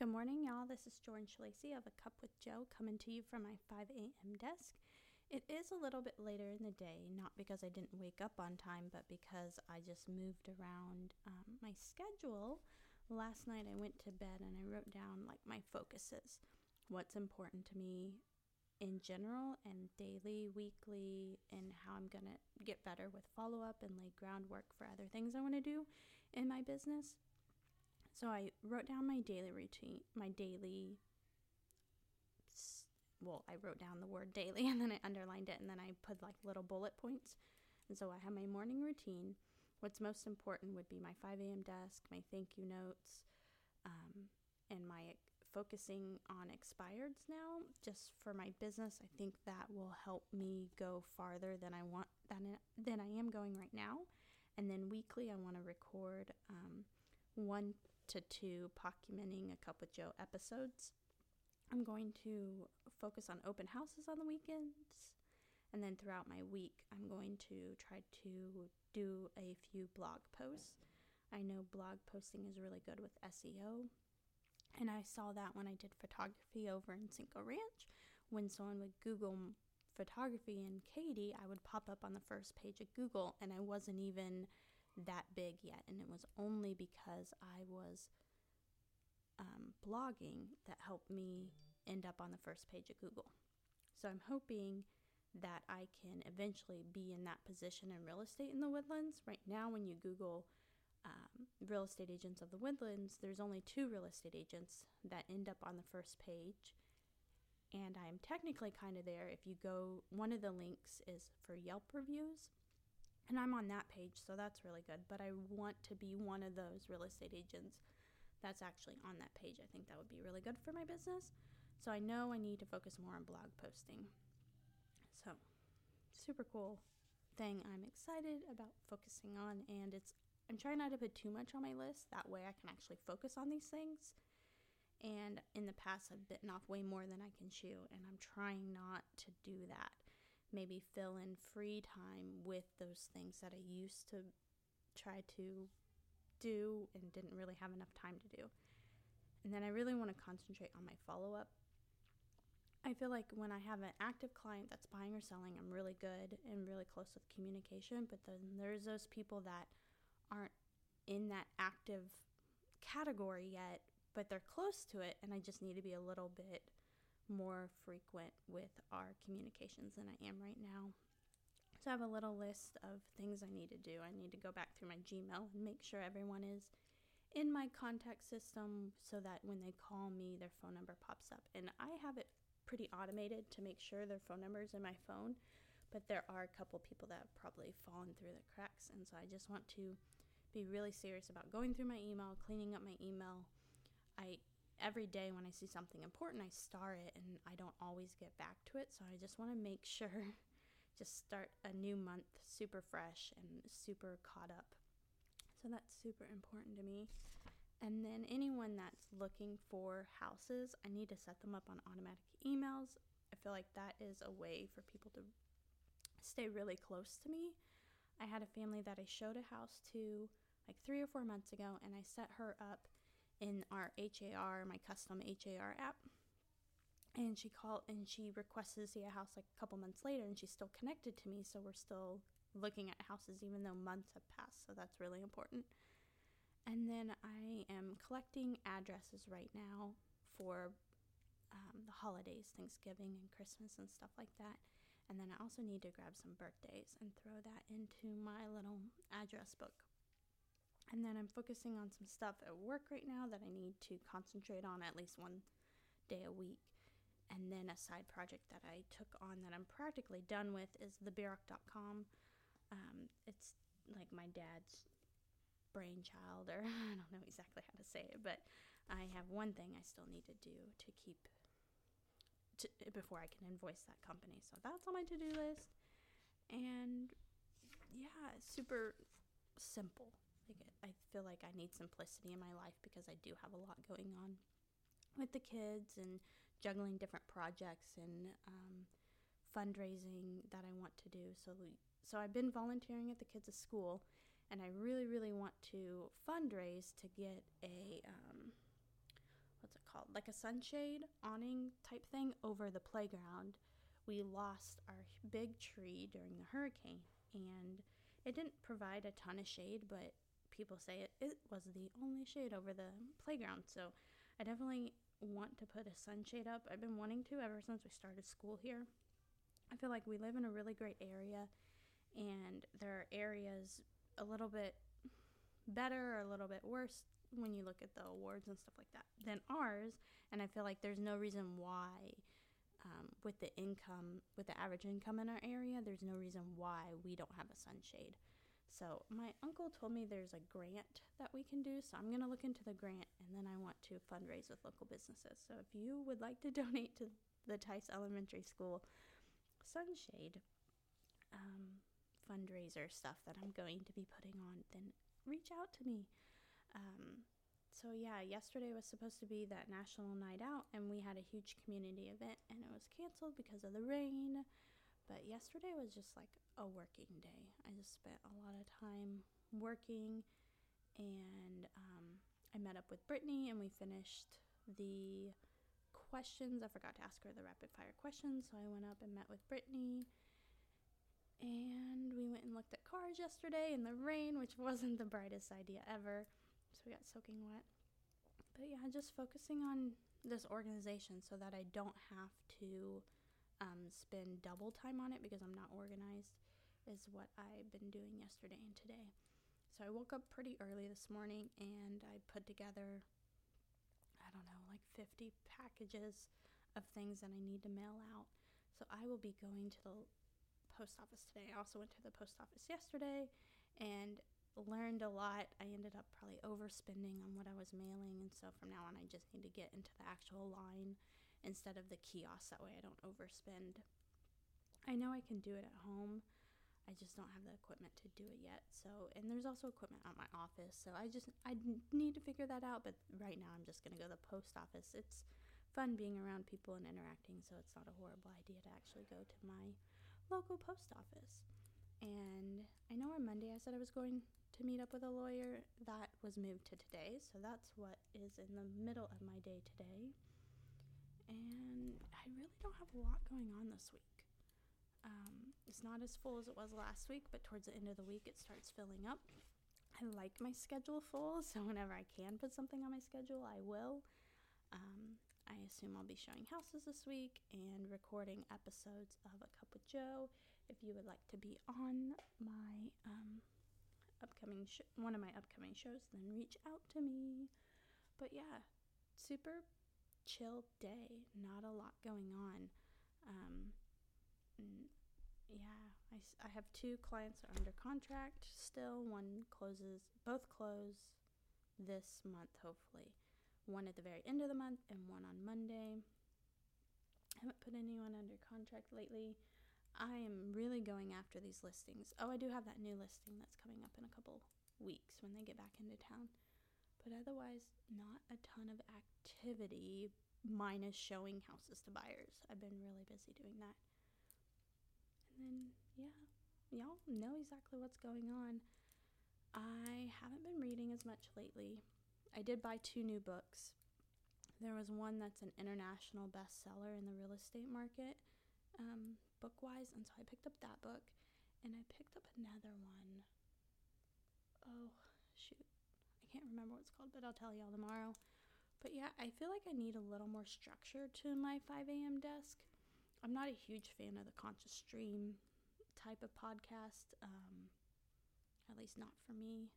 Good morning, y'all. This is Jordan Shalacy of A Cup with Joe coming to you from my 5 a.m. desk. It is a little bit later in the day, not because I didn't wake up on time, but because I just moved around um, my schedule. Last night I went to bed and I wrote down like my focuses, what's important to me in general and daily, weekly, and how I'm going to get better with follow up and lay groundwork for other things I want to do in my business. So I wrote down my daily routine, my daily well, I wrote down the word daily and then I underlined it and then I put like little bullet points. And so I have my morning routine. What's most important would be my 5 a.m. desk, my thank you notes, um, and my focusing on expireds now just for my business. I think that will help me go farther than I want than than I am going right now. And then weekly, I want to record um, one to two Pockumenting a Cup with Joe episodes. I'm going to focus on open houses on the weekends. And then throughout my week, I'm going to try to do a few blog posts. I know blog posting is really good with SEO. And I saw that when I did photography over in Cinco Ranch. When someone would Google photography and Katy, I would pop up on the first page of Google, and I wasn't even that big yet. And it was only because I was um, blogging that helped me end up on the first page of Google. So I'm hoping that I can eventually be in that position in real estate in the woodlands. Right now, when you Google um, real estate agents of the woodlands, there's only two real estate agents that end up on the first page. And I'm technically kind of there. If you go, one of the links is for Yelp reviews. And I'm on that page, so that's really good. But I want to be one of those real estate agents that's actually on that page. I think that would be really good for my business. So I know I need to focus more on blog posting. So, super cool thing I'm excited about focusing on and it's I'm trying not to put too much on my list that way I can actually focus on these things. And in the past I've bitten off way more than I can chew and I'm trying not to do that. Maybe fill in free time with those things that I used to try to do and didn't really have enough time to do. And then I really want to concentrate on my follow up. I feel like when I have an active client that's buying or selling, I'm really good and really close with communication. But then there's those people that aren't in that active category yet, but they're close to it. And I just need to be a little bit more frequent with our communications than I am right now. So I have a little list of things I need to do. I need to go back through my Gmail and make sure everyone is in my contact system so that when they call me, their phone number pops up. And I have it pretty automated to make sure their phone number is in my phone. But there are a couple people that have probably fallen through the cracks. And so I just want to be really serious about going through my email, cleaning up my email. I every day when I see something important, I star it and I don't always get back to it. So I just want to make sure just start a new month super fresh and super caught up. So that's super important to me. And then anyone that's looking for houses, I need to set them up on automatic emails. I feel like that is a way for people to stay really close to me. I had a family that I showed a house to like three or four months ago, and I set her up in our HAR, my custom HAR app. And she called and she requested to see a house like a couple months later and she's still connected to me so we're still looking at houses even though months have passed so that's really important. And then i am collecting addresses right now for um, the holidays thanksgiving and christmas and stuff like that. And then i also need to grab some birthdays and throw that into my little address book and then i'm focusing on some stuff at work right now that i need to concentrate on at least one day a week and then a side project that I took on that I'm practically done with is thebeerock.com. Um, it's like my dad's brainchild, or I don't know exactly how to say it, but I have one thing I still need to do to keep to, before I can invoice that company. So that's on my to do list. And yeah, super simple. I feel like I need simplicity in my life because I do have a lot going on with the kids and juggling different projects and um, fundraising that I want to do. So, so I've been volunteering at the kids' school, and I really, really want to fundraise to get a um, what's it called? like a sunshade awning type thing over the playground. We lost our big tree during the hurricane, and it didn't provide a ton of shade, but people say it, it was the only shade over the playground. So I definitely want to put a sunshade up. I've been wanting to ever since we started school here. I feel like we live in a really great area, and there are areas a little bit better or a little bit worse when you look at the awards and stuff like that than ours. And I feel like there's no reason why, um, with the income, with the average income in our area, there's no reason why we don't have a sunshade. So my uncle told me there's a grant that we can do. So I'm going to look into the grant and then I want to fundraise with local businesses. So if you would like to donate to the Tice Elementary School Sunshade um, fundraiser stuff that I'm going to be putting on, then reach out to me. Um, so yeah, yesterday was supposed to be that national night out, and we had a huge community event, and it was canceled because of the rain. Yesterday was just like a working day. I just spent a lot of time working, and um, I met up with Brittany, and we finished the questions. I forgot to ask her the rapid fire questions, so I went up and met with Brittany. And we went and looked at cars yesterday in the rain, which wasn't the brightest idea ever so we got soaking wet. But yeah, just focusing on this organization so that I don't have to um, spend double time on it because I'm not organized is what I've been doing yesterday and today. So I woke up pretty early this morning and I put together, I don't know, like 50 packages of things that I need to mail out. So I will be going to the post office today. I also went to the post office yesterday and learned a lot. I ended up probably overspending on what I was mailing, and so from now on, I just need to get into the actual line instead of the kiosk. That way, I don't overspend. I know I can do it at home. I just don't have the equipment to do it yet. So, and there's also equipment at my office. So I just I need to figure that out. But right now, I'm just gonna go to the post office. It's fun being around people and interacting, so it's not a horrible idea to actually go to my local post office. And I know on Monday I said I was going to meet up with a lawyer. That was moved to today, so that's what is in the middle of my day today. And I really don't have a lot going on this week. Um, it's not as full as it was last week, but towards the end of the week, it starts filling up. I like my schedule full, so whenever I can put something on my schedule, I will. Um, I assume I'll be showing houses this week and recording episodes of A Cup with Joe. If you would like to be on my um, upcoming sh- one of my upcoming shows, then reach out to me. But yeah, super chill day. Not a lot going on. Um, yeah, I, I have two clients are under contract still. One closes, both close this month, hopefully. One at the very end of the month and one on Monday. I haven't put anyone under contract lately. I am really going after these listings. Oh, I do have that new listing that's coming up in a couple weeks when they get back into town. But otherwise, not a ton of activity minus showing houses to buyers. I've been really busy doing that. And then, yeah, y'all know exactly what's going on. I haven't been reading as much lately. I did buy two new books. There was one that's an international bestseller in the real estate market. Um, book wise, and so I picked up that book and I picked up another one. Oh, shoot. Can't remember what it's called, but I'll tell y'all tomorrow. But yeah, I feel like I need a little more structure to my 5 a.m. desk. I'm not a huge fan of the conscious stream type of podcast, um, at least not for me.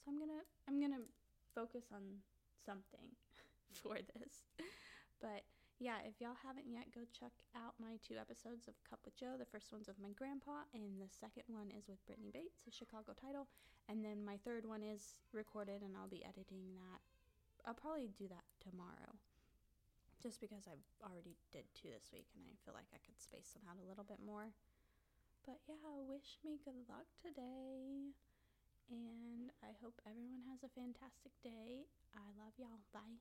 So I'm gonna I'm gonna focus on something for this. But yeah, if y'all haven't yet, go check out my two episodes of Cup with Joe. The first one's with my grandpa, and the second one is with Brittany Bates, a Chicago title. And then my third one is recorded, and I'll be editing that. I'll probably do that tomorrow, just because I already did two this week, and I feel like I could space them out a little bit more. But yeah, wish me good luck today, and I hope everyone has a fantastic day. I love y'all. Bye.